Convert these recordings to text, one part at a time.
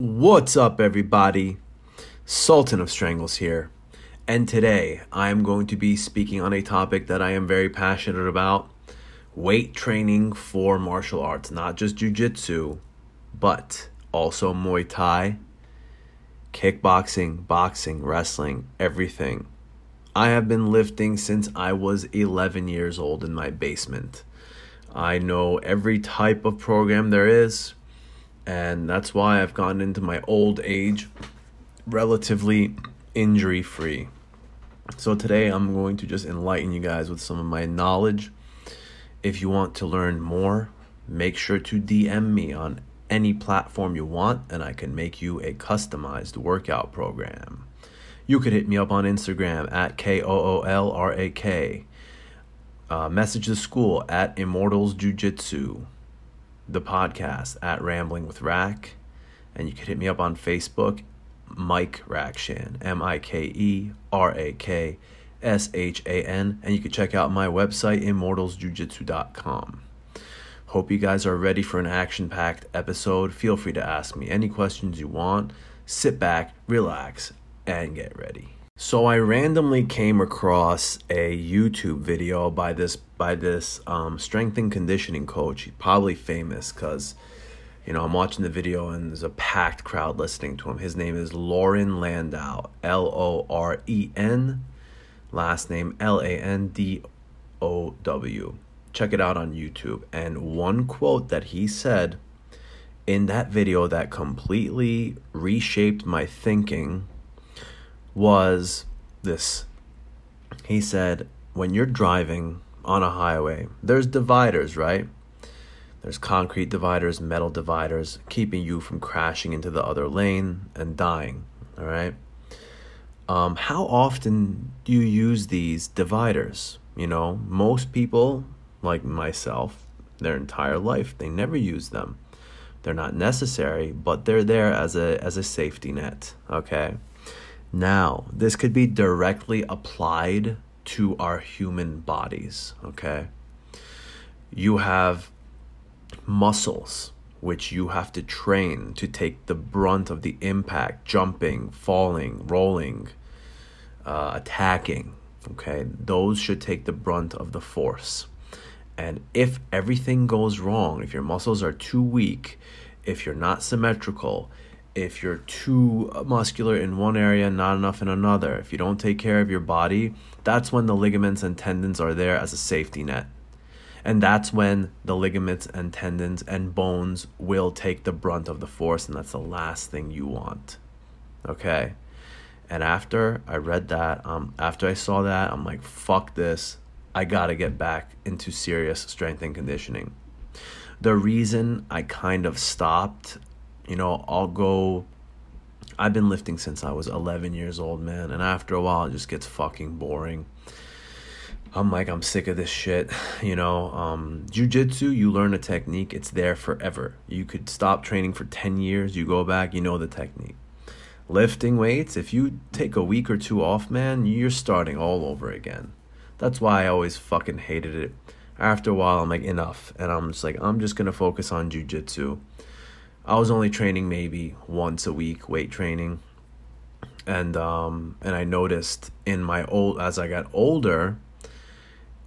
What's up, everybody? Sultan of Strangles here. And today I am going to be speaking on a topic that I am very passionate about weight training for martial arts, not just jujitsu, but also Muay Thai, kickboxing, boxing, wrestling, everything. I have been lifting since I was 11 years old in my basement. I know every type of program there is, and that's why I've gotten into my old age relatively injury free. So today I'm going to just enlighten you guys with some of my knowledge. If you want to learn more, make sure to DM me on any platform you want, and I can make you a customized workout program. You could hit me up on Instagram at K O O L R A K. Uh, message the school at Immortals Jiu Jitsu. The podcast at Rambling with Rack. And you can hit me up on Facebook, Mike Rakshan, M I K E R A K S H A N. And you can check out my website, immortalsjujitsu.com. Hope you guys are ready for an action packed episode. Feel free to ask me any questions you want. Sit back, relax, and get ready. So I randomly came across a YouTube video by this by this um, strength and conditioning coach. He's probably famous because you know I'm watching the video and there's a packed crowd listening to him. His name is Loren Landow, L O R E N, last name L A N D O W. Check it out on YouTube. And one quote that he said in that video that completely reshaped my thinking was this. He said, when you're driving on a highway, there's dividers, right? There's concrete dividers, metal dividers, keeping you from crashing into the other lane and dying, all right? Um, how often do you use these dividers? You know, most people, like myself, their entire life, they never use them. They're not necessary, but they're there as a as a safety net, okay? Now, this could be directly applied to our human bodies, okay? You have muscles which you have to train to take the brunt of the impact, jumping, falling, rolling, uh, attacking, okay? Those should take the brunt of the force. And if everything goes wrong, if your muscles are too weak, if you're not symmetrical, if you're too muscular in one area not enough in another. If you don't take care of your body that's when the ligaments and tendons are there as a safety net. And that's when the ligaments and tendons and bones will take the brunt of the force and that's the last thing you want. Okay? And after i read that um, after i saw that i'm like fuck this. I gotta get back into serious strength and conditioning. The reason i kind of stopped you know, I'll go. I've been lifting since I was 11 years old, man, and after a while, it just gets fucking boring. I'm like, I'm sick of this shit. You know, um, jujitsu, you learn a technique, it's there forever. You could stop training for 10 years, you go back, you know the technique. Lifting weights, if you take a week or two off, man, you're starting all over again. That's why I always fucking hated it. After a while, I'm like, enough. And I'm just like, I'm just gonna focus on jujitsu. I was only training maybe once a week, weight training. And um and I noticed in my old as I got older,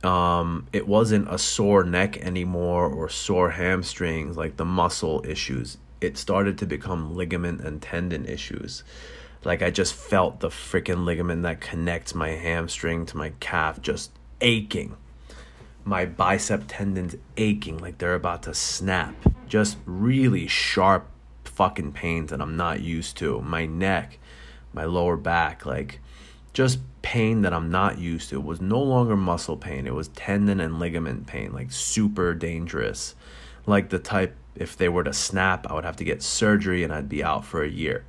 um it wasn't a sore neck anymore or sore hamstrings like the muscle issues. It started to become ligament and tendon issues. Like I just felt the freaking ligament that connects my hamstring to my calf just aching. My bicep tendons aching like they're about to snap just really sharp fucking pains that I'm not used to. My neck, my lower back, like just pain that I'm not used to. It was no longer muscle pain, it was tendon and ligament pain, like super dangerous. Like the type, if they were to snap, I would have to get surgery and I'd be out for a year.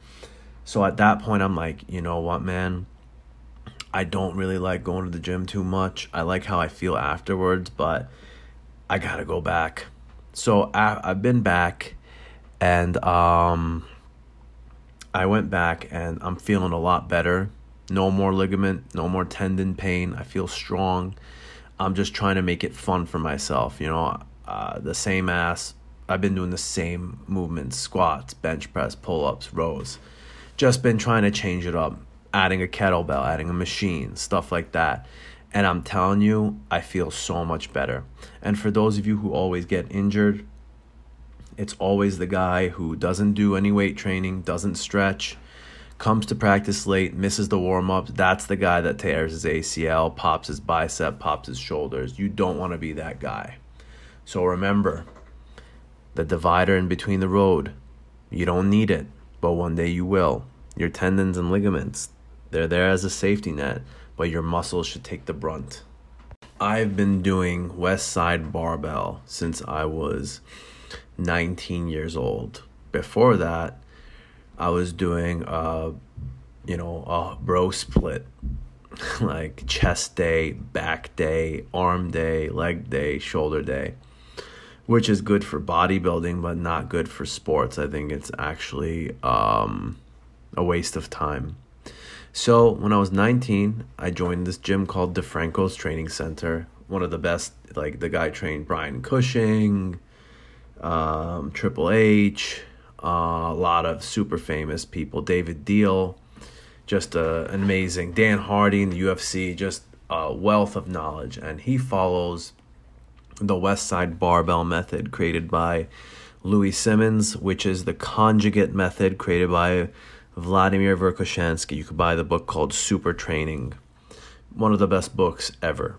So at that point, I'm like, you know what, man? I don't really like going to the gym too much. I like how I feel afterwards, but I gotta go back so I, I've been back and um, I went back and I'm feeling a lot better. No more ligament, no more tendon pain. I feel strong. I'm just trying to make it fun for myself, you know. Uh, the same ass I've been doing the same movements squats, bench press, pull ups, rows. Just been trying to change it up, adding a kettlebell, adding a machine, stuff like that. And I'm telling you, I feel so much better. And for those of you who always get injured, it's always the guy who doesn't do any weight training, doesn't stretch, comes to practice late, misses the warm ups. That's the guy that tears his ACL, pops his bicep, pops his shoulders. You don't want to be that guy. So remember the divider in between the road. You don't need it, but one day you will. Your tendons and ligaments, they're there as a safety net, but your muscles should take the brunt. I've been doing West Side Barbell since I was 19 years old. Before that, I was doing a, you know, a bro split like chest day, back day, arm day, leg day, shoulder day, which is good for bodybuilding but not good for sports. I think it's actually um a waste of time. So, when I was 19, I joined this gym called DeFranco's Training Center. One of the best, like the guy trained Brian Cushing, um, Triple H, uh, a lot of super famous people. David Deal, just uh, an amazing. Dan Hardy in the UFC, just a wealth of knowledge. And he follows the West Side Barbell method created by Louie Simmons, which is the conjugate method created by Vladimir Verkhoshansky. You could buy the book called Super Training, one of the best books ever.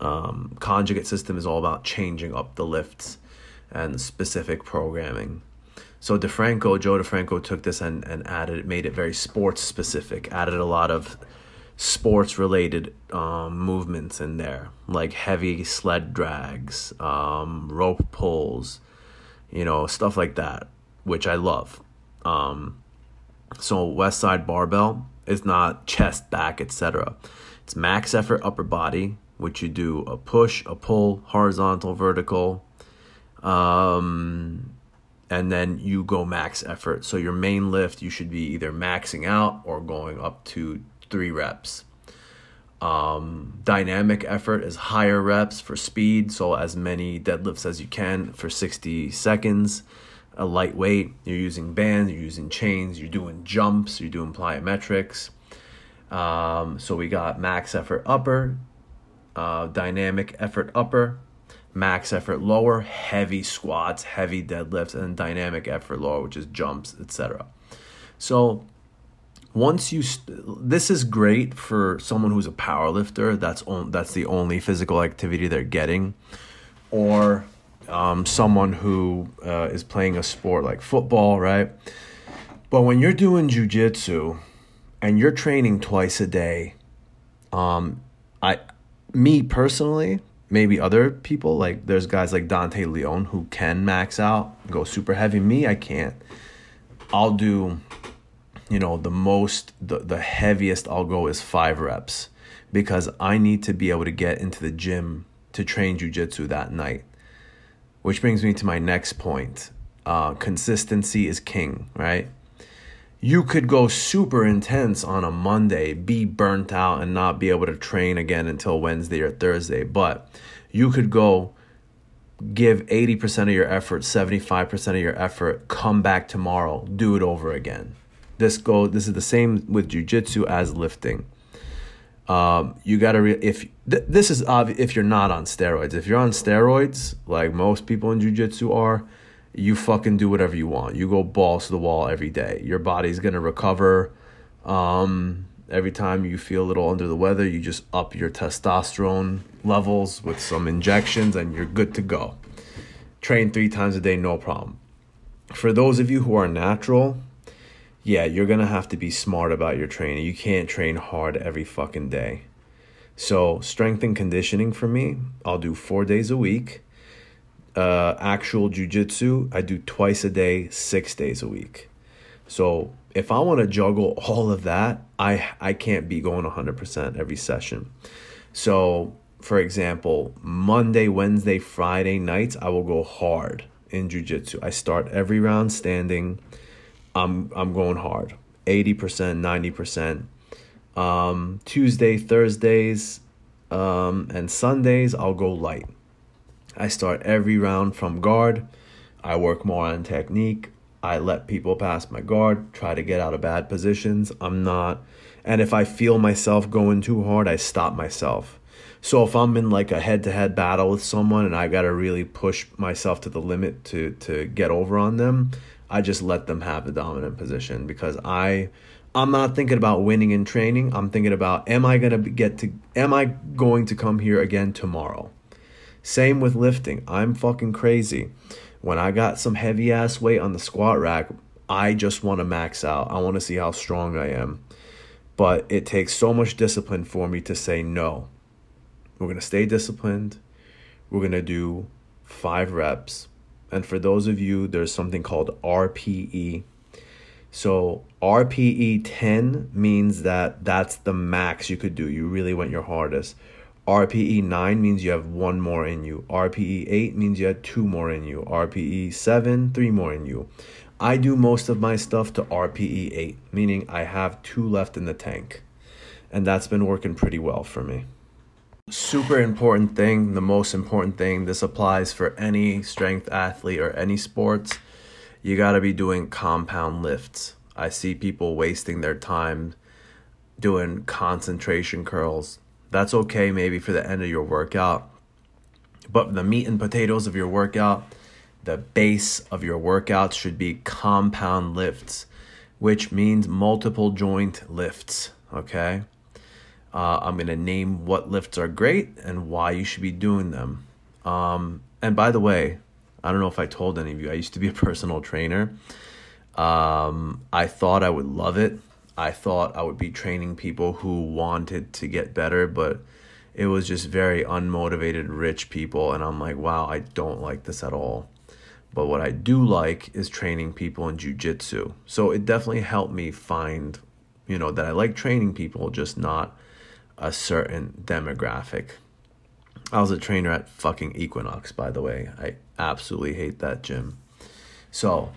Um, conjugate system is all about changing up the lifts and specific programming. So DeFranco, Joe DeFranco took this and, and added, it, made it very sports specific, added a lot of sports related um, movements in there, like heavy sled drags, um, rope pulls, you know, stuff like that, which I love. Um, so West Side Barbell is not chest, back, etc. It's max effort upper body, which you do a push, a pull, horizontal, vertical, um, and then you go max effort. So your main lift, you should be either maxing out or going up to three reps. Um, dynamic effort is higher reps for speed, so as many deadlifts as you can for 60 seconds. A lightweight, you're using bands, you're using chains, you're doing jumps, you're doing plyometrics. Um, so we got max effort upper, uh, dynamic effort upper, max effort lower, heavy squats, heavy deadlifts, and dynamic effort lower, which is jumps, etc. So once you st- this is great for someone who's a power lifter that's on that's the only physical activity they're getting or um, someone who uh, is playing a sport like football right but when you're doing jujitsu and you're training twice a day um, i me personally maybe other people like there's guys like Dante Leon who can max out, go super heavy. Me, I can't. I'll do you know, the most the, the heaviest I'll go is 5 reps because I need to be able to get into the gym to train jujitsu that night. Which brings me to my next point. Uh, consistency is king, right? you could go super intense on a Monday, be burnt out, and not be able to train again until Wednesday or Thursday. But you could go give 80% of your effort, 75% of your effort, come back tomorrow, do it over again. This go this is the same with jujitsu as lifting. Um, you gotta re- if th- this is if you're not on steroids. If you're on steroids, like most people in jujitsu are, you fucking do whatever you want. You go balls to the wall every day. Your body's gonna recover. Um, every time you feel a little under the weather, you just up your testosterone levels with some injections and you're good to go. Train three times a day, no problem. For those of you who are natural, yeah, you're gonna have to be smart about your training. You can't train hard every fucking day. So, strength and conditioning for me, I'll do four days a week uh, actual jujitsu, I do twice a day, six days a week. So if I want to juggle all of that, I I can't be going 100% every session. So for example, Monday, Wednesday, Friday nights, I will go hard in jujitsu. I start every round standing. I'm I'm going hard, 80%, 90%. Um, Tuesday, Thursdays, um, and Sundays, I'll go light. I start every round from guard. I work more on technique. I let people pass my guard, try to get out of bad positions. I'm not, and if I feel myself going too hard, I stop myself. So if I'm in like a head to head battle with someone and I got to really push myself to the limit to, to get over on them, I just let them have the dominant position because I I'm not thinking about winning in training. I'm thinking about am I going to get to am I going to come here again tomorrow? Same with lifting. I'm fucking crazy. When I got some heavy ass weight on the squat rack, I just want to max out. I want to see how strong I am. But it takes so much discipline for me to say no. We're going to stay disciplined. We're going to do 5 reps and for those of you, there's something called RPE. So RPE 10 means that that's the max you could do. You really went your hardest. RPE 9 means you have one more in you. RPE 8 means you had two more in you. RPE 7, three more in you. I do most of my stuff to RPE 8, meaning I have two left in the tank. And that's been working pretty well for me super important thing, the most important thing. This applies for any strength athlete or any sports. You got to be doing compound lifts. I see people wasting their time doing concentration curls. That's okay maybe for the end of your workout. But the meat and potatoes of your workout, the base of your workouts should be compound lifts, which means multiple joint lifts, okay? Uh, I'm going to name what lifts are great and why you should be doing them. Um, and by the way, I don't know if I told any of you, I used to be a personal trainer. Um, I thought I would love it. I thought I would be training people who wanted to get better, but it was just very unmotivated, rich people. And I'm like, wow, I don't like this at all. But what I do like is training people in jujitsu. So it definitely helped me find, you know, that I like training people, just not a certain demographic. I was a trainer at fucking Equinox, by the way. I absolutely hate that gym. So,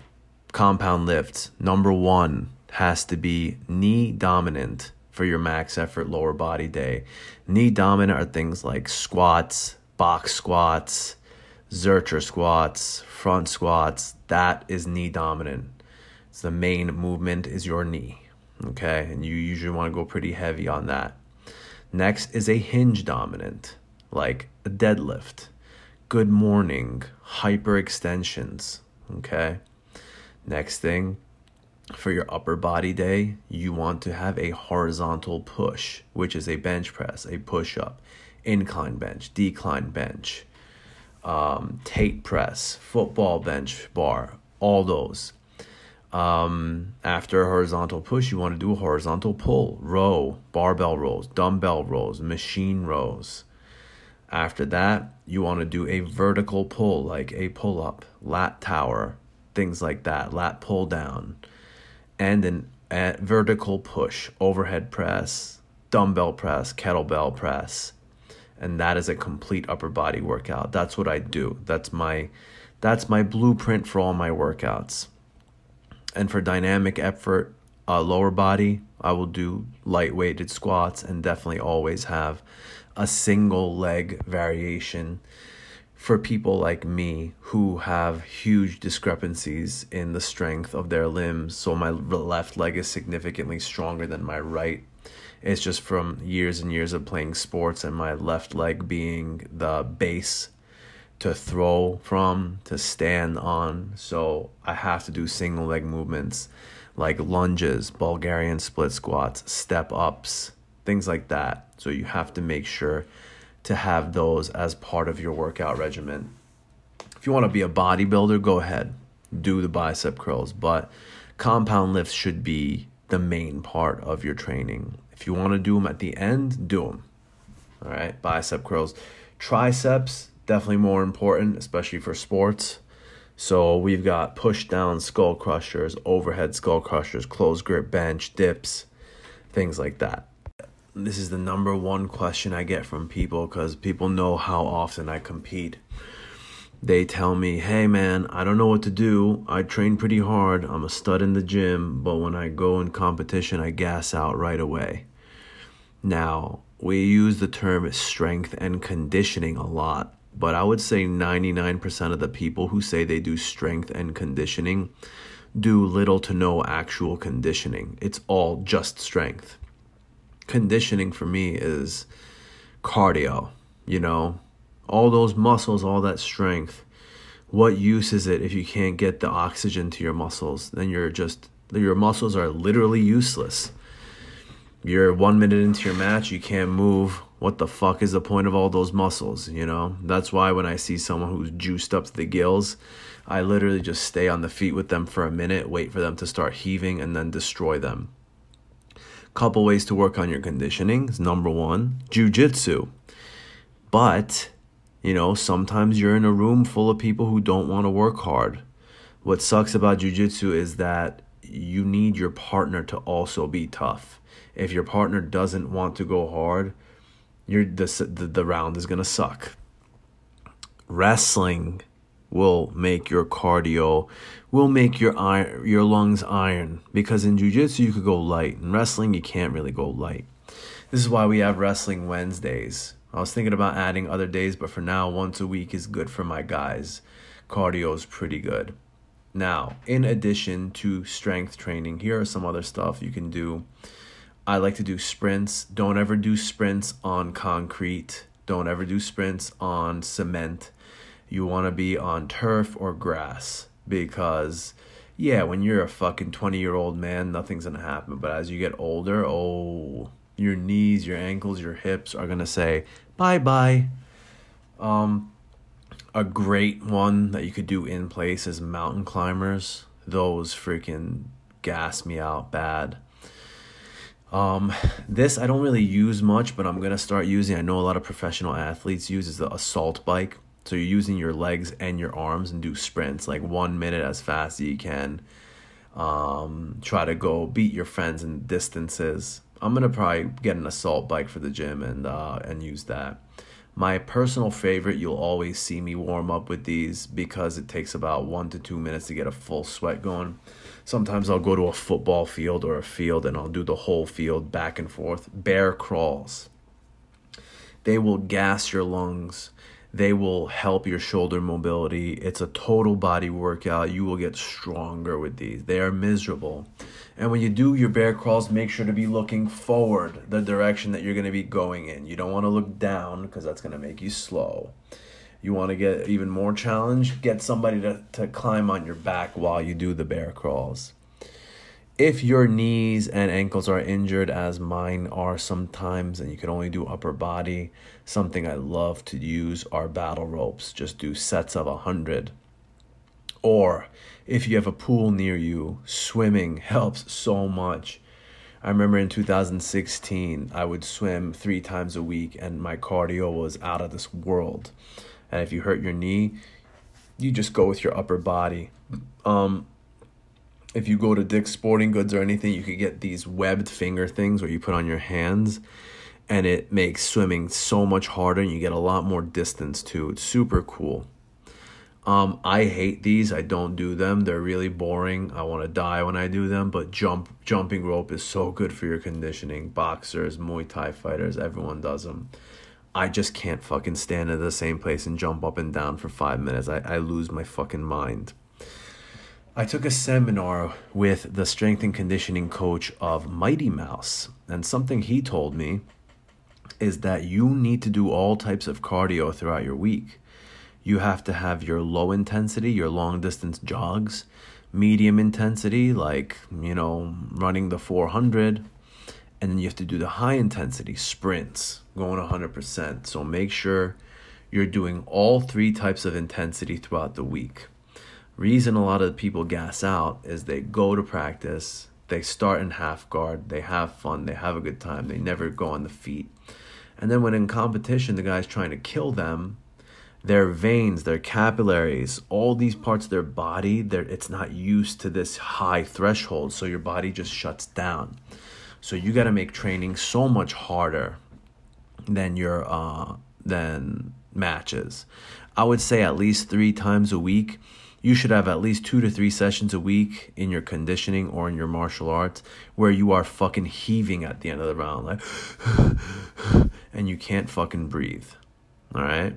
compound lifts. Number one has to be knee dominant for your max effort lower body day. Knee dominant are things like squats, box squats, Zercher squats, front squats. That is knee dominant. It's the main movement is your knee. Okay, and you usually want to go pretty heavy on that. Next is a hinge dominant, like a deadlift. Good morning, hyperextensions. Okay. Next thing, for your upper body day, you want to have a horizontal push, which is a bench press, a push up, incline bench, decline bench, um, Tate press, football bench bar, all those. Um, after a horizontal push, you want to do a horizontal pull, row, barbell rows, dumbbell rows, machine rows. After that, you want to do a vertical pull, like a pull up, lat tower, things like that, lat pull down, and an a vertical push, overhead press, dumbbell press, kettlebell press. And that is a complete upper body workout. That's what I do. That's my that's my blueprint for all my workouts. And for dynamic effort, uh, lower body, I will do light weighted squats and definitely always have a single leg variation for people like me who have huge discrepancies in the strength of their limbs. So my left leg is significantly stronger than my right. It's just from years and years of playing sports and my left leg being the base to throw from, to stand on. So I have to do single leg movements like lunges, Bulgarian split squats, step ups, things like that. So you have to make sure to have those as part of your workout regimen. If you want to be a bodybuilder, go ahead, do the bicep curls, but compound lifts should be the main part of your training. If you want to do them at the end, do them. All right, bicep curls. Triceps, definitely more important, especially for sports. So we've got push down skull crushers, overhead skull crushers, close grip bench, dips, things like that. This is the number one question I get from people because people know how often I compete. They tell me, hey man, I don't know what to do. I train pretty hard. I'm a stud in the gym, but when I go in competition, I gas out right away. Now, we use the term strength and conditioning a lot but I would say 99% of the people who say they do strength and conditioning do little to no actual conditioning. It's all just strength. Conditioning for me is cardio, you know, all those muscles, all that strength. What use is it if you can't get the oxygen to your muscles? Then you're just, your muscles are literally useless. You're one minute into your match, you can't move. What the fuck is the point of all those muscles? You know, that's why when I see someone who's juiced up to the gills, I literally just stay on the feet with them for a minute, wait for them to start heaving, and then destroy them. Couple ways to work on your conditioning is number one, jujitsu. But, you know, sometimes you're in a room full of people who don't want to work hard. What sucks about jujitsu is that you need your partner to also be tough. If your partner doesn't want to go hard, you're the, the, the round is to suck. Wrestling will make your cardio will make your iron, your lungs iron because in jiu-jitsu you could go light. In wrestling you can't really go light. This is why we have wrestling wednesdays. I was thinking about adding other days but for now once a week is good for my guys. Cardio is pretty good. Now in addition to strength training here are some other stuff you can do i like to do sprints don't ever do sprints on concrete don't ever do sprints on cement you want to be on turf or grass because yeah, when you're a fucking 20 year old man, nothing's gonna happen. But as you get older, oh, your knees, your ankles, your hips are gonna say bye bye. Um, a great one that you could do in place is mountain climbers. Those freaking gas me out bad. Um, this I don't really use much, but I'm gonna start using. I know a lot of professional athletes use is the assault bike. So you're using your legs and your arms and do sprints like one minute as fast as you can. Um, try to go beat your friends in distances. I'm gonna probably get an assault bike for the gym and uh, and use that. My personal favorite, you'll always see me warm up with these because it takes about one to two minutes to get a full sweat going. Sometimes I'll go to a football field or a field and I'll do the whole field back and forth. Bear crawls. They will gas your lungs they will help your shoulder mobility. It's a total body workout. You will get stronger with these. They are miserable. And when you do your bear crawls, make sure to be looking forward, the direction that you're going to be going in. You don't want to look down because that's going to make you slow. You want to get even more challenge, get somebody to, to climb on your back while you do the bear crawls if your knees and ankles are injured, as mine are sometimes, and you can only do upper body, something I love to use are battle ropes. Just do sets of a hundred. Or if you have a pool near you, swimming helps so much. I remember in 2016, I would swim three times a week, and my cardio was out of this world. And if you hurt your knee, you just go with your upper body. Um, if you go to Dick's Sporting Goods or anything, you could get these webbed finger things where you put on your hands and it makes swimming so much harder and you get a lot more distance too. It's super cool. Um, I hate these. I don't do them. They're really boring. I want to die when I do them. But jump jumping rope is so good for your conditioning. Boxers, Muay Thai fighters, everyone does them. I just can't fucking stand in the same place and jump up and down for five minutes. I, I lose my fucking mind. I took a seminar with the strength and conditioning coach of Mighty Mouse, and something he told me is that you need to do all types of cardio throughout your week. You have to have your low intensity, your long distance jogs, medium intensity, like, you know, running the 400, and then you have to do the high intensity sprints, going 100%. So make sure you're doing all three types of intensity throughout the week reason a lot of people gas out is they go to practice, they start in half guard, they have fun, they have a good time, they never go on the feet. And then when in competition, the guy's trying to kill them, their veins, their capillaries, all these parts of their body, it's not used to this high threshold, so your body just shuts down. So you got to make training so much harder than your uh, than matches. I would say at least three times a week you should have at least two to three sessions a week in your conditioning or in your martial arts where you are fucking heaving at the end of the round, like, and you can't fucking breathe. All right.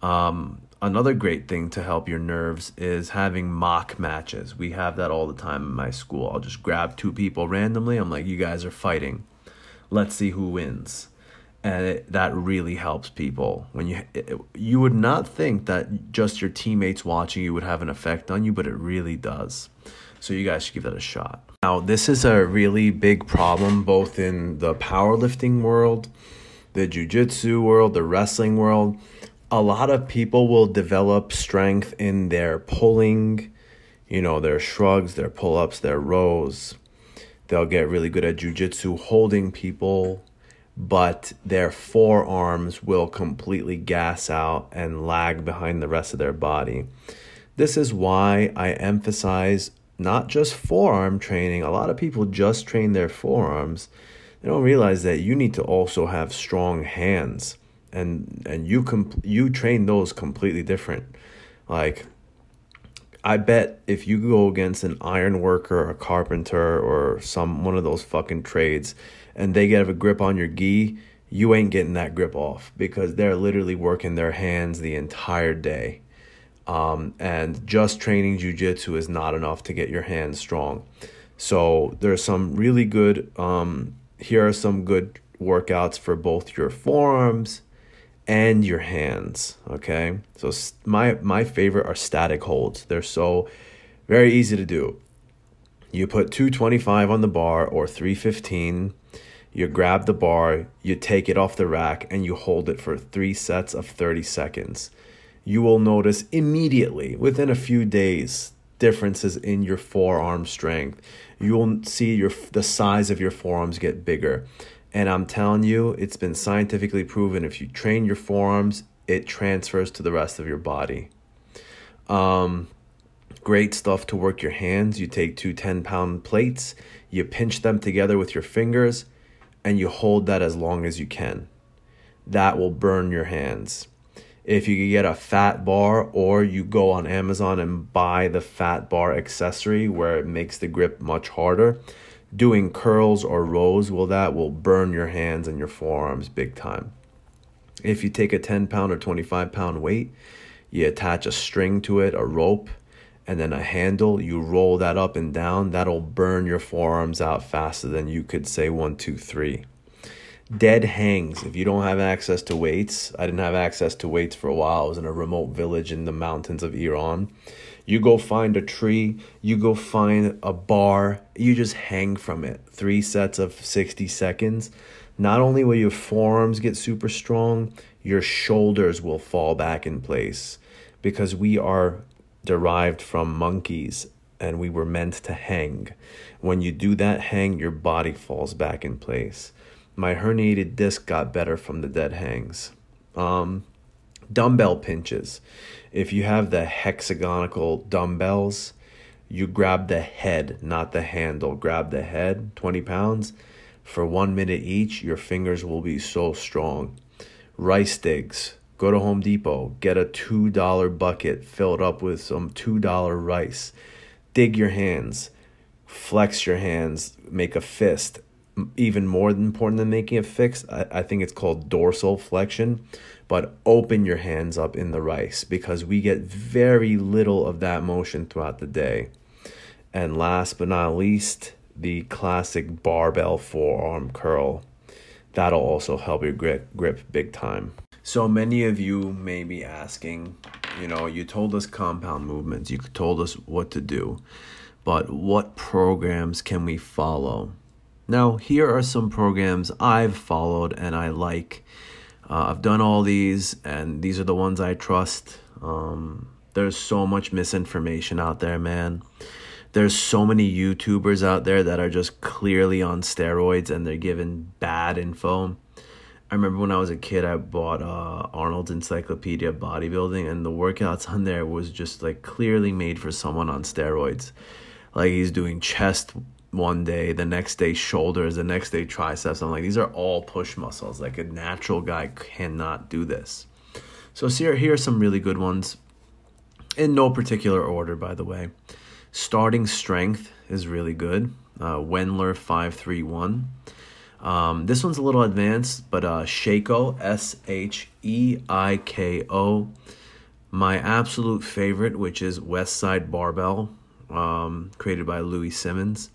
Um, another great thing to help your nerves is having mock matches. We have that all the time in my school. I'll just grab two people randomly. I'm like, you guys are fighting. Let's see who wins. And it, that really helps people. When you it, you would not think that just your teammates watching you would have an effect on you, but it really does. So you guys should give that a shot. Now, this is a really big problem both in the powerlifting world, the jiu-jitsu world, the wrestling world a lot of people will develop strength in their pulling, you know, their shrugs, their pull ups, their rows. They'll get really good at jujitsu holding people, but their forearms will completely gas out and lag behind the rest of their body. This is why I emphasize not just forearm training. A lot of people just train their forearms. They don't realize that you need to also have strong hands and and you comp- you train those completely different like I bet if you go against an iron worker, a carpenter, or some one of those fucking trades, and they get a grip on your gi, you ain't getting that grip off because they're literally working their hands the entire day. Um, and just training jujitsu is not enough to get your hands strong. So there's some really good. Um, here are some good workouts for both your forearms and your hands. Okay, so my my favorite are static holds. They're so very easy to do. You put 225 on the bar or 315. You grab the bar, you take it off the rack, and you hold it for three sets of 30 seconds. You will notice immediately, within a few days, differences in your forearm strength. You will see your the size of your forearms get bigger. And I'm telling you, it's been scientifically proven if you train your forearms, it transfers to the rest of your body. Um, great stuff to work your hands. You take two 10 pound plates, you pinch them together with your fingers, and you hold that as long as you can. That will burn your hands. If you could get a fat bar, or you go on Amazon and buy the fat bar accessory where it makes the grip much harder, doing curls or rows, well, that will burn your hands and your forearms big time. If you take a 10 pound or 25 pound weight, you attach a string to it, a rope, and then a handle, you roll that up and down, that'll burn your forearms out faster than you could say one, two, three. Dead hangs. If you don't have access to weights, I didn't have access to weights for a while. I was in a remote village in the mountains of Iran. You go find a tree, you go find a bar, you just hang from it. Three sets of 60 seconds. Not only will your forearms get super strong, your shoulders will fall back in place because we are derived from monkeys and we were meant to hang. When you do that hang, your body falls back in place. My herniated disc got better from the dead hangs. Um, dumbbell pinches. If you have the hexagonal dumbbells, you grab the head, not the handle. Grab the head, 20 pounds. For one minute each, your fingers will be so strong. Rice digs. Go to Home Depot, get a $2 bucket filled up with some $2 rice. Dig your hands, flex your hands, make a fist. Even more important than making a fix, I, I think it's called dorsal flexion but open your hands up in the rice because we get very little of that motion throughout the day. And last but not least, the classic barbell forearm curl. That'll also help your grip, grip big time. So many of you may be asking, you know, you told us compound movements, you told us what to do, but what programs can we follow? Now, here are some programs I've followed and I like uh, I've done all these, and these are the ones I trust. Um, there's so much misinformation out there, man. There's so many YouTubers out there that are just clearly on steroids and they're giving bad info. I remember when I was a kid, I bought uh, Arnold's Encyclopedia Bodybuilding, and the workouts on there was just like clearly made for someone on steroids. Like he's doing chest one day, the next day shoulders, the next day triceps. I'm like, these are all push muscles. Like a natural guy cannot do this. So here, here are some really good ones. In no particular order, by the way. Starting strength is really good. Uh, Wendler 531. Um, this one's a little advanced, but uh, Sheiko, S H E I K O. My absolute favorite, which is West Side Barbell, um, created by Louie Simmons.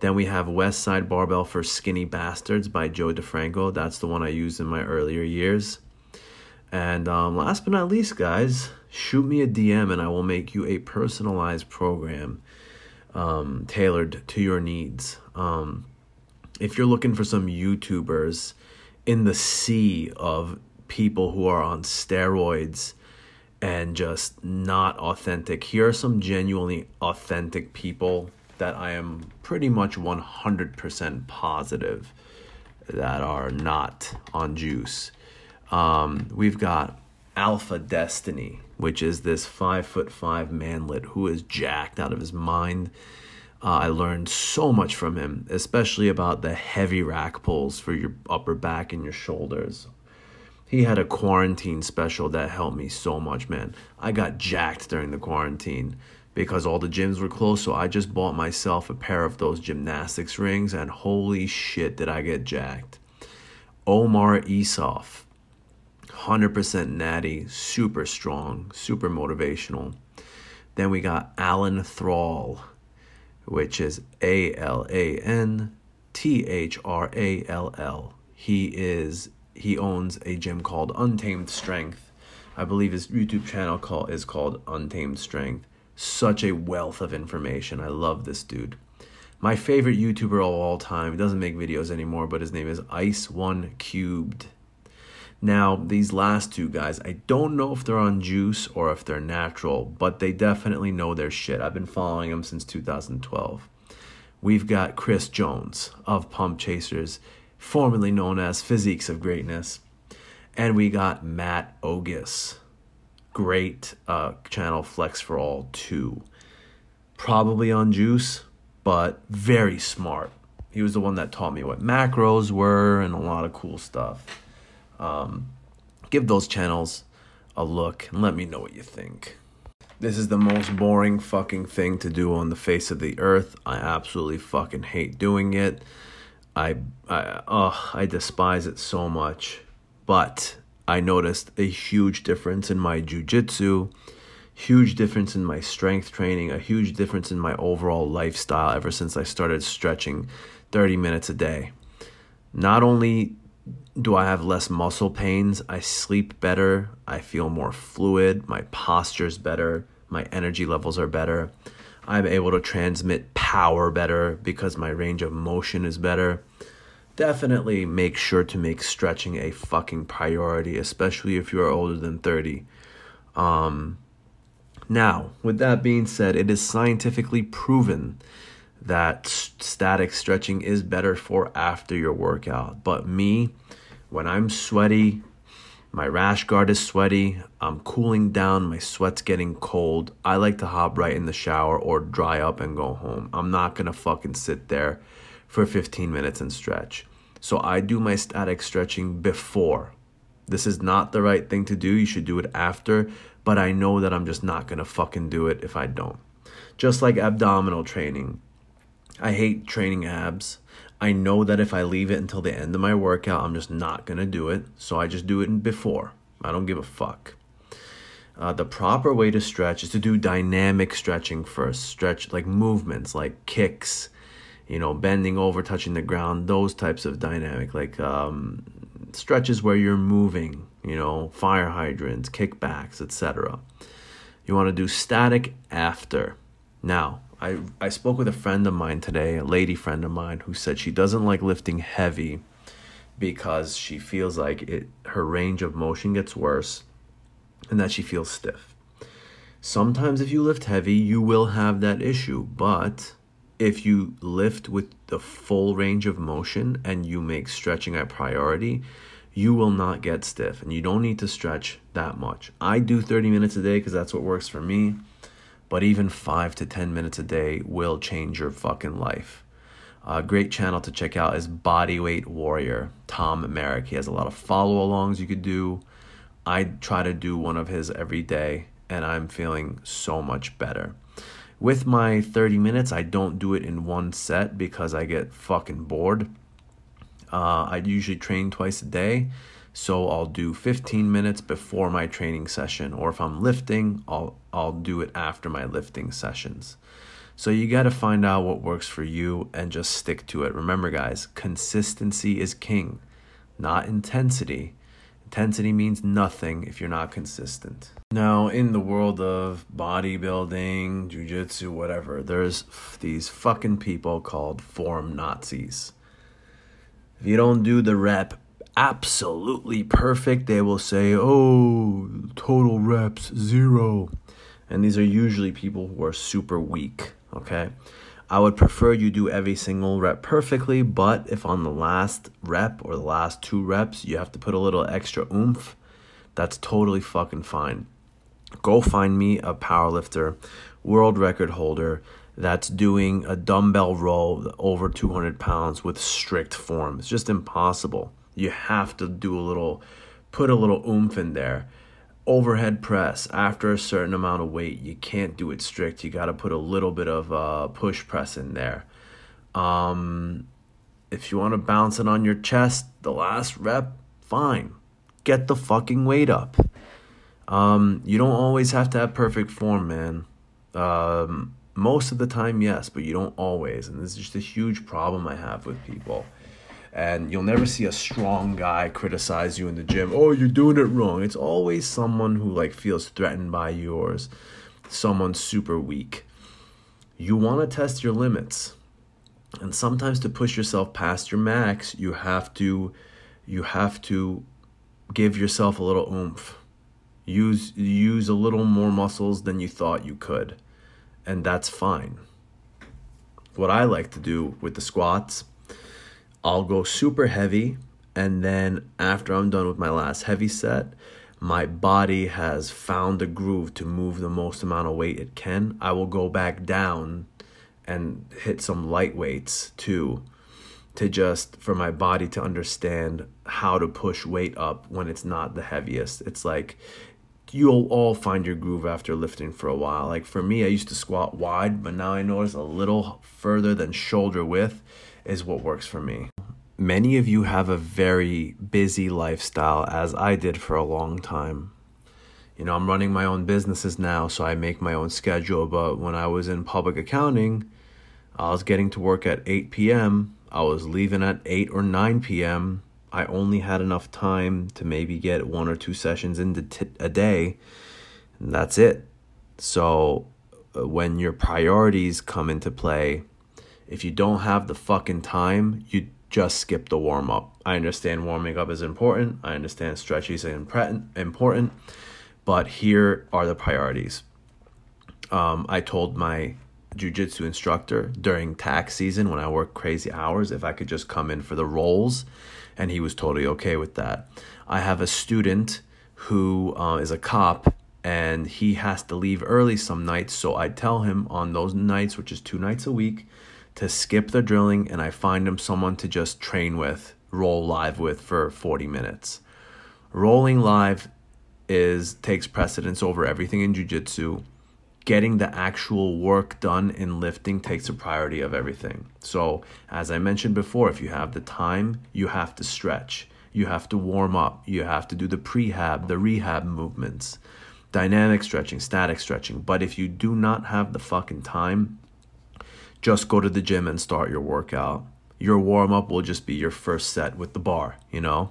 Then we have West Side Barbell for Skinny Bastards by Joe DeFranco. That's the one I used in my earlier years. And um, last but not least, guys, shoot me a DM and I will make you a personalized program um, tailored to your needs. Um, if you're looking for some YouTubers in the sea of people who are on steroids and just not authentic, here are some genuinely authentic people that I am pretty much 100% positive that are not on juice. Um, we've got Alpha Destiny, which is this five foot five manlet who is jacked out of his mind. Uh, I learned so much from him, especially about the heavy rack pulls for your upper back and your shoulders. He had a quarantine special that helped me so much, man. I got jacked during the quarantine because all the gyms were closed, so I just bought myself a pair of those gymnastics rings, and holy shit, did I get jacked. Omar Isuf, 100% natty, super strong, super motivational. Then we got Alan Thrall, which is A L A N T H R A L L. He is he owns a gym called Untamed Strength. I believe his YouTube channel call is called Untamed Strength. Such a wealth of information. I love this dude. My favorite YouTuber of all time. He doesn't make videos anymore, but his name is Ice One Cubed. Now, these last two guys, I don't know if they're on juice or if they're natural, but they definitely know their shit. I've been following them since 2012. We've got Chris Jones of Pump Chasers, formerly known as Physiques of Greatness. And we got Matt Ogus, great uh, channel Flex for All 2. Probably on juice, but very smart. He was the one that taught me what macros were and a lot of cool stuff. Um, give those channels a look and let me know what you think. This is the most boring fucking thing to do on the face of the earth. I absolutely fucking hate doing it. I I oh, I despise it so much. But I noticed a huge difference in my jujitsu, huge difference in my strength training, a huge difference in my overall lifestyle ever since I started stretching 30 minutes a day. Not only do I have less muscle pains? I sleep better. I feel more fluid. My posture's better. My energy levels are better. I'm able to transmit power better because my range of motion is better. Definitely make sure to make stretching a fucking priority, especially if you are older than 30. Um, now, with that being said, it is scientifically proven that static stretching is better for after your workout. But me, when I'm sweaty, my rash guard is sweaty, I'm cooling down, my sweat's getting cold. I like to hop right in the shower or dry up and go home. I'm not gonna fucking sit there for 15 minutes and stretch. So I do my static stretching before. This is not the right thing to do. You should do it after, but I know that I'm just not gonna fucking do it if I don't. Just like abdominal training. I hate training abs. I know that if I leave it until the end of my workout, I'm just not going to do it. So I just do it before. I don't give a fuck. Uh, the proper way to stretch is to do dynamic stretching first. Stretch like movements, like kicks, you know, bending over, touching the ground, those types of dynamic, like um, stretches where you're moving, you know, fire hydrants, kickbacks, etc. You want to do static after. Now, I, I spoke with a friend of mine today, a lady friend of mine, who said she doesn't like lifting heavy because she feels like it her range of motion gets worse and that she feels stiff. Sometimes if you lift heavy, you will have that issue, but if you lift with the full range of motion and you make stretching a priority, you will not get stiff and you don't need to stretch that much. I do 30 minutes a day because that's what works for me but even five to 10 minutes a day will change your fucking life. A great channel to check out is Bodyweight Warrior, Tom Merrick. He has a lot of follow alongs you could do. I try to do one of his every day, and I'm feeling so much better. With my 30 minutes, I don't do it in one set because I get fucking bored. Uh, I usually train twice a day, so I'll do 15 minutes before my training session, or if I'm lifting, I'll I'll do it after my lifting sessions. So you got to find out what works for you and just stick to it. Remember, guys, consistency is king, not intensity. Intensity means nothing if you're not consistent. Now, in the world of bodybuilding, jujitsu, whatever, there's these fucking people called form Nazis. If you don't do the rep absolutely perfect, they will say, oh, total reps, zero. And these are usually people who are super weak, okay? I would prefer you do every single rep perfectly, but if on the last rep or the last two reps you have to put a little extra oomph, that's totally fucking fine. Go find me a powerlifter, world record holder that's doing a dumbbell row over 200 pounds with strict form. It's just impossible. You have to do a little, put a little oomph in there. Overhead press after a certain amount of weight you can't do it strict. You got to put a little bit of uh, push press in there. Um, if you want to bounce it on your chest the last rep fine. Get the fucking weight up. Um, you don't always have to have perfect form man. Um, most of the time yes but you don't always and this is just a huge problem i have with people and you'll never see a strong guy criticize you in the gym. Oh you're doing it wrong. It's always someone who like feels threatened by yours someone super weak. You want to test your limits. And sometimes to push yourself past your max you have to you have to give yourself a little oomph. Use use a little more muscles than you thought you could and that's fine. What i like to do with the squats I'll go super heavy, and then after I'm done with my last heavy set, my body has found a groove to move the most amount of weight it can. I will go back down and hit some light weights too to just for my body to understand how to push weight up when it's not the heaviest. It's like you'll all find your groove after lifting for a while. Like for me, I used to squat wide, but now I notice a little further than shoulder width is what works for me. Many of you have a very busy lifestyle, as I did for a long time. You know, I'm running my own businesses now, so I make my own schedule. But when I was in public accounting, I was getting to work at 8 p.m., I was leaving at 8 or 9 p.m. I only had enough time to maybe get one or two sessions in a day, and that's it. So, uh, when your priorities come into play, if you don't have the fucking time, you just skip the warm up. I understand warming up is important. I understand stretching is important, but here are the priorities. Um, I told my jujitsu instructor during tax season when I worked crazy hours if I could just come in for the rolls, and he was totally okay with that. I have a student who uh, is a cop and he has to leave early some nights, so I tell him on those nights, which is two nights a week, to skip the drilling and I find him someone to just train with, roll live with for 40 minutes. Rolling live is takes precedence over everything in jiu-jitsu. Getting the actual work done in lifting takes a priority of everything. So, as I mentioned before, if you have the time, you have to stretch. You have to warm up. You have to do the prehab, the rehab movements, dynamic stretching, static stretching. But if you do not have the fucking time, just go to the gym and start your workout. Your warm up will just be your first set with the bar, you know?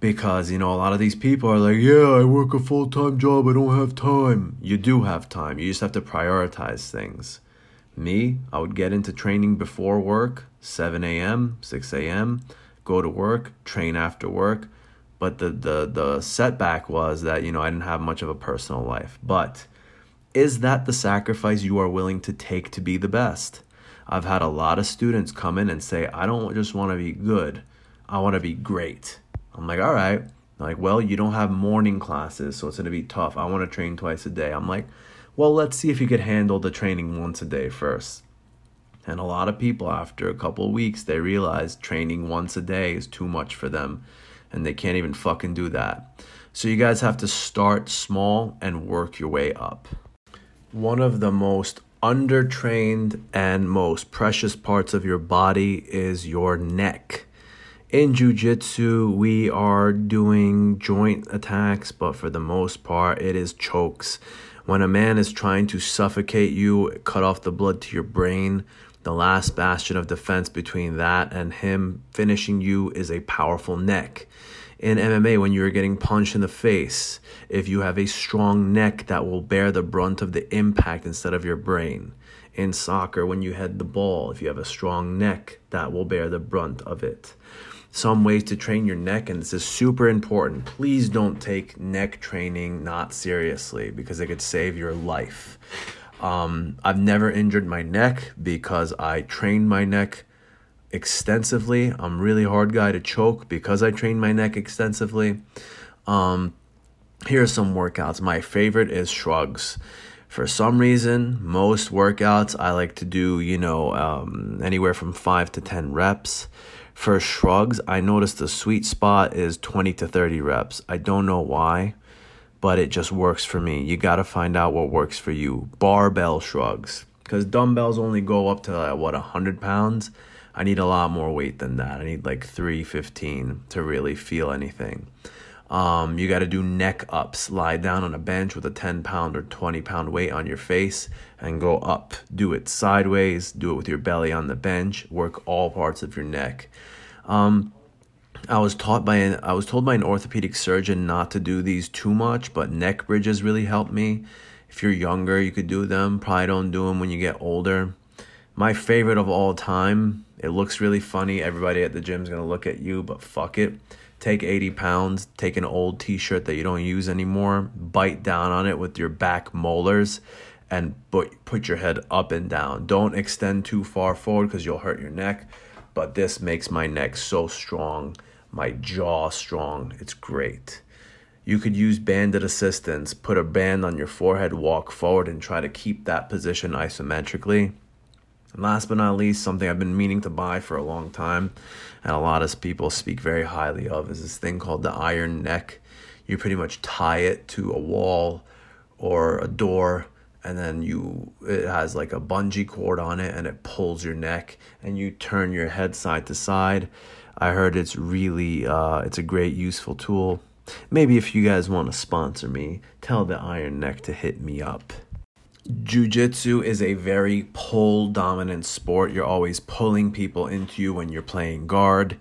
Because, you know, a lot of these people are like, yeah, I work a full time job, I don't have time. You do have time, you just have to prioritize things. Me, I would get into training before work, 7 a.m., 6 a.m., go to work, train after work. But the, the, the setback was that, you know, I didn't have much of a personal life. But is that the sacrifice you are willing to take to be the best? I've had a lot of students come in and say, I don't just want to be good, I want to be great. I'm like, all right. Like, well, you don't have morning classes, so it's going to be tough. I want to train twice a day. I'm like, well, let's see if you could handle the training once a day first. And a lot of people, after a couple weeks, they realize training once a day is too much for them and they can't even fucking do that. So you guys have to start small and work your way up one of the most undertrained and most precious parts of your body is your neck. In jiu-jitsu, we are doing joint attacks, but for the most part, it is chokes. When a man is trying to suffocate you, cut off the blood to your brain, the last bastion of defense between that and him finishing you is a powerful neck. In MMA, when you're getting punched in the face, if you have a strong neck that will bear the brunt of the impact instead of your brain. In soccer, when you head the ball, if you have a strong neck, that will bear the brunt of it some ways to train your neck, and this is super important. Please don't take neck training not seriously because it could save your life. Um, I've never injured my neck because I trained my neck extensively. I'm really hard guy to choke because I train my neck extensively. Um, here are some workouts. My favorite is shrugs. For some reason, most workouts I like to do, you know, um, anywhere from five to 10 reps. For shrugs, I notice the sweet spot is 20 to 30 reps. I don't know why, but it just works for me. You got to find out what works for you. Barbell shrugs, because dumbbells only go up to uh, what 100 pounds. I need a lot more weight than that. I need like 315 to really feel anything. Um, you got to do neck ups. Lie down on a bench with a 10 pound or 20 pound weight on your face and go up. Do it sideways. Do it with your belly on the bench. Work all parts of your neck. Um, I was taught by an I was told by an orthopedic surgeon not to do these too much, but neck bridges really help me. If you're younger, you could do them. Probably don't do them when you get older. My favorite of all time. It looks really funny. Everybody at the gym's gonna look at you, but fuck it take 80 pounds, take an old t shirt that you don't use anymore, bite down on it with your back molars, and put, put your head up and down. Don't extend too far forward because you'll hurt your neck. But this makes my neck so strong, my jaw strong. It's great. You could use banded assistance, put a band on your forehead, walk forward, and try to keep that position isometrically. And last but not least, something I've been meaning to buy for a long time, and a lot of people speak very highly of, is this thing called the iron neck. You pretty much tie it to a wall or a door, and then you it has like a bungee cord on it, and it pulls your neck, and you turn your head side to side. I heard it's really uh, it's a great useful tool. Maybe if you guys want to sponsor me, tell the Iron Neck to hit me up. Jiu-jitsu is a very pull dominant sport. You're always pulling people into you when you're playing guard.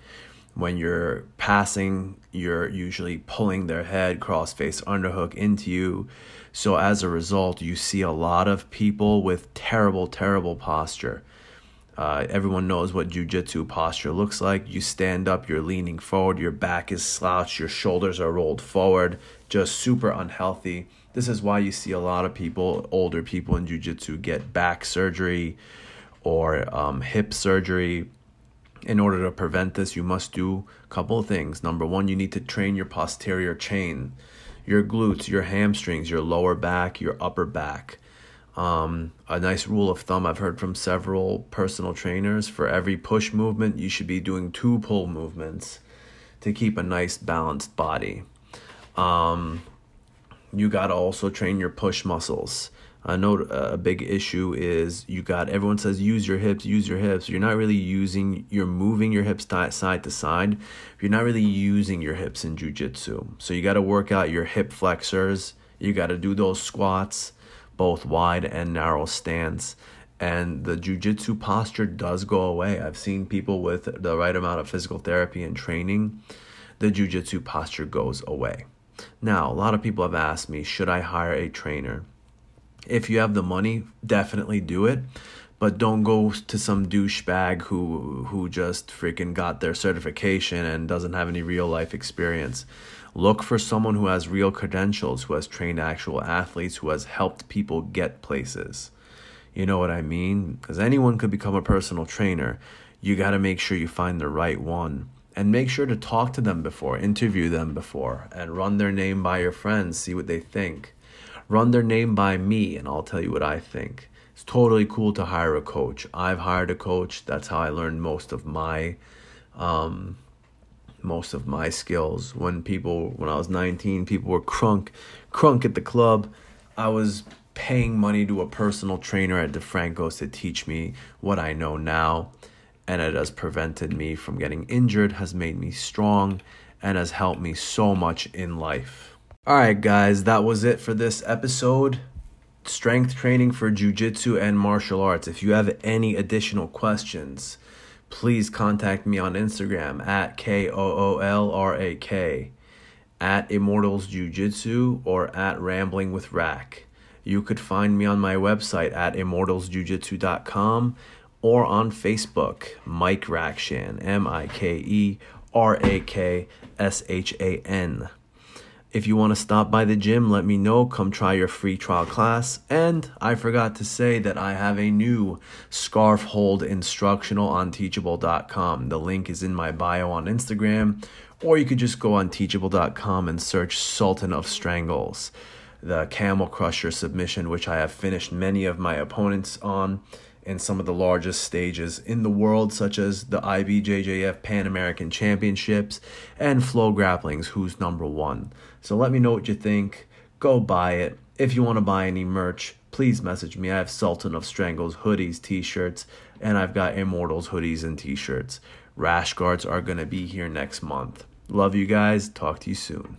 When you're passing, you're usually pulling their head cross face underhook into you. So as a result, you see a lot of people with terrible, terrible posture. Uh, everyone knows what jujitsu posture looks like. You stand up, you're leaning forward, your back is slouched, your shoulders are rolled forward, just super unhealthy. This is why you see a lot of people, older people in jujitsu, get back surgery or um, hip surgery. In order to prevent this, you must do a couple of things. Number one, you need to train your posterior chain, your glutes, your hamstrings, your lower back, your upper back. Um, a nice rule of thumb I've heard from several personal trainers for every push movement, you should be doing two pull movements to keep a nice balanced body. Um, you got to also train your push muscles. I know uh, a big issue is you got everyone says use your hips, use your hips. You're not really using, you're moving your hips side to side. You're not really using your hips in jujitsu. So you got to work out your hip flexors. You got to do those squats, both wide and narrow stance. And the jujitsu posture does go away. I've seen people with the right amount of physical therapy and training, the jujitsu posture goes away. Now, a lot of people have asked me, should I hire a trainer? If you have the money, definitely do it. But don't go to some douchebag who who just freaking got their certification and doesn't have any real life experience. Look for someone who has real credentials, who has trained actual athletes, who has helped people get places. You know what I mean? Because anyone could become a personal trainer. You got to make sure you find the right one and make sure to talk to them before, interview them before, and run their name by your friends, see what they think. Run their name by me, and I'll tell you what I think. It's totally cool to hire a coach. I've hired a coach. That's how I learned most of my um, most of my skills. When people when I was 19, people were crunk crunk at the club. I was paying money to a personal trainer at DeFranco's to teach me what I know now and it has prevented me from getting injured, has made me strong, and has helped me so much in life. All right, guys, that was it for this episode. Strength training for jujitsu and martial arts. If you have any additional questions, please contact me on Instagram at K O O L R A K, at Immortals Jiu Jitsu, or at Rambling with Rack. You could find me on my website at immortalsjujitsu.com or on Facebook, Mike Rakshan, M I K E R A K S H A N. If you want to stop by the gym, let me know. Come try your free trial class. And I forgot to say that I have a new scarf hold instructional on teachable.com. The link is in my bio on Instagram, or you could just go on teachable.com and search Sultan of Strangles, the camel crusher submission, which I have finished many of my opponents on in some of the largest stages in the world, such as the IBJJF Pan American Championships and FloGrappling's Who's Number One. So let me know what you think. Go buy it. If you want to buy any merch, please message me. I have Sultan of Strangles hoodies, t shirts, and I've got Immortals hoodies and t shirts. Rash guards are going to be here next month. Love you guys. Talk to you soon.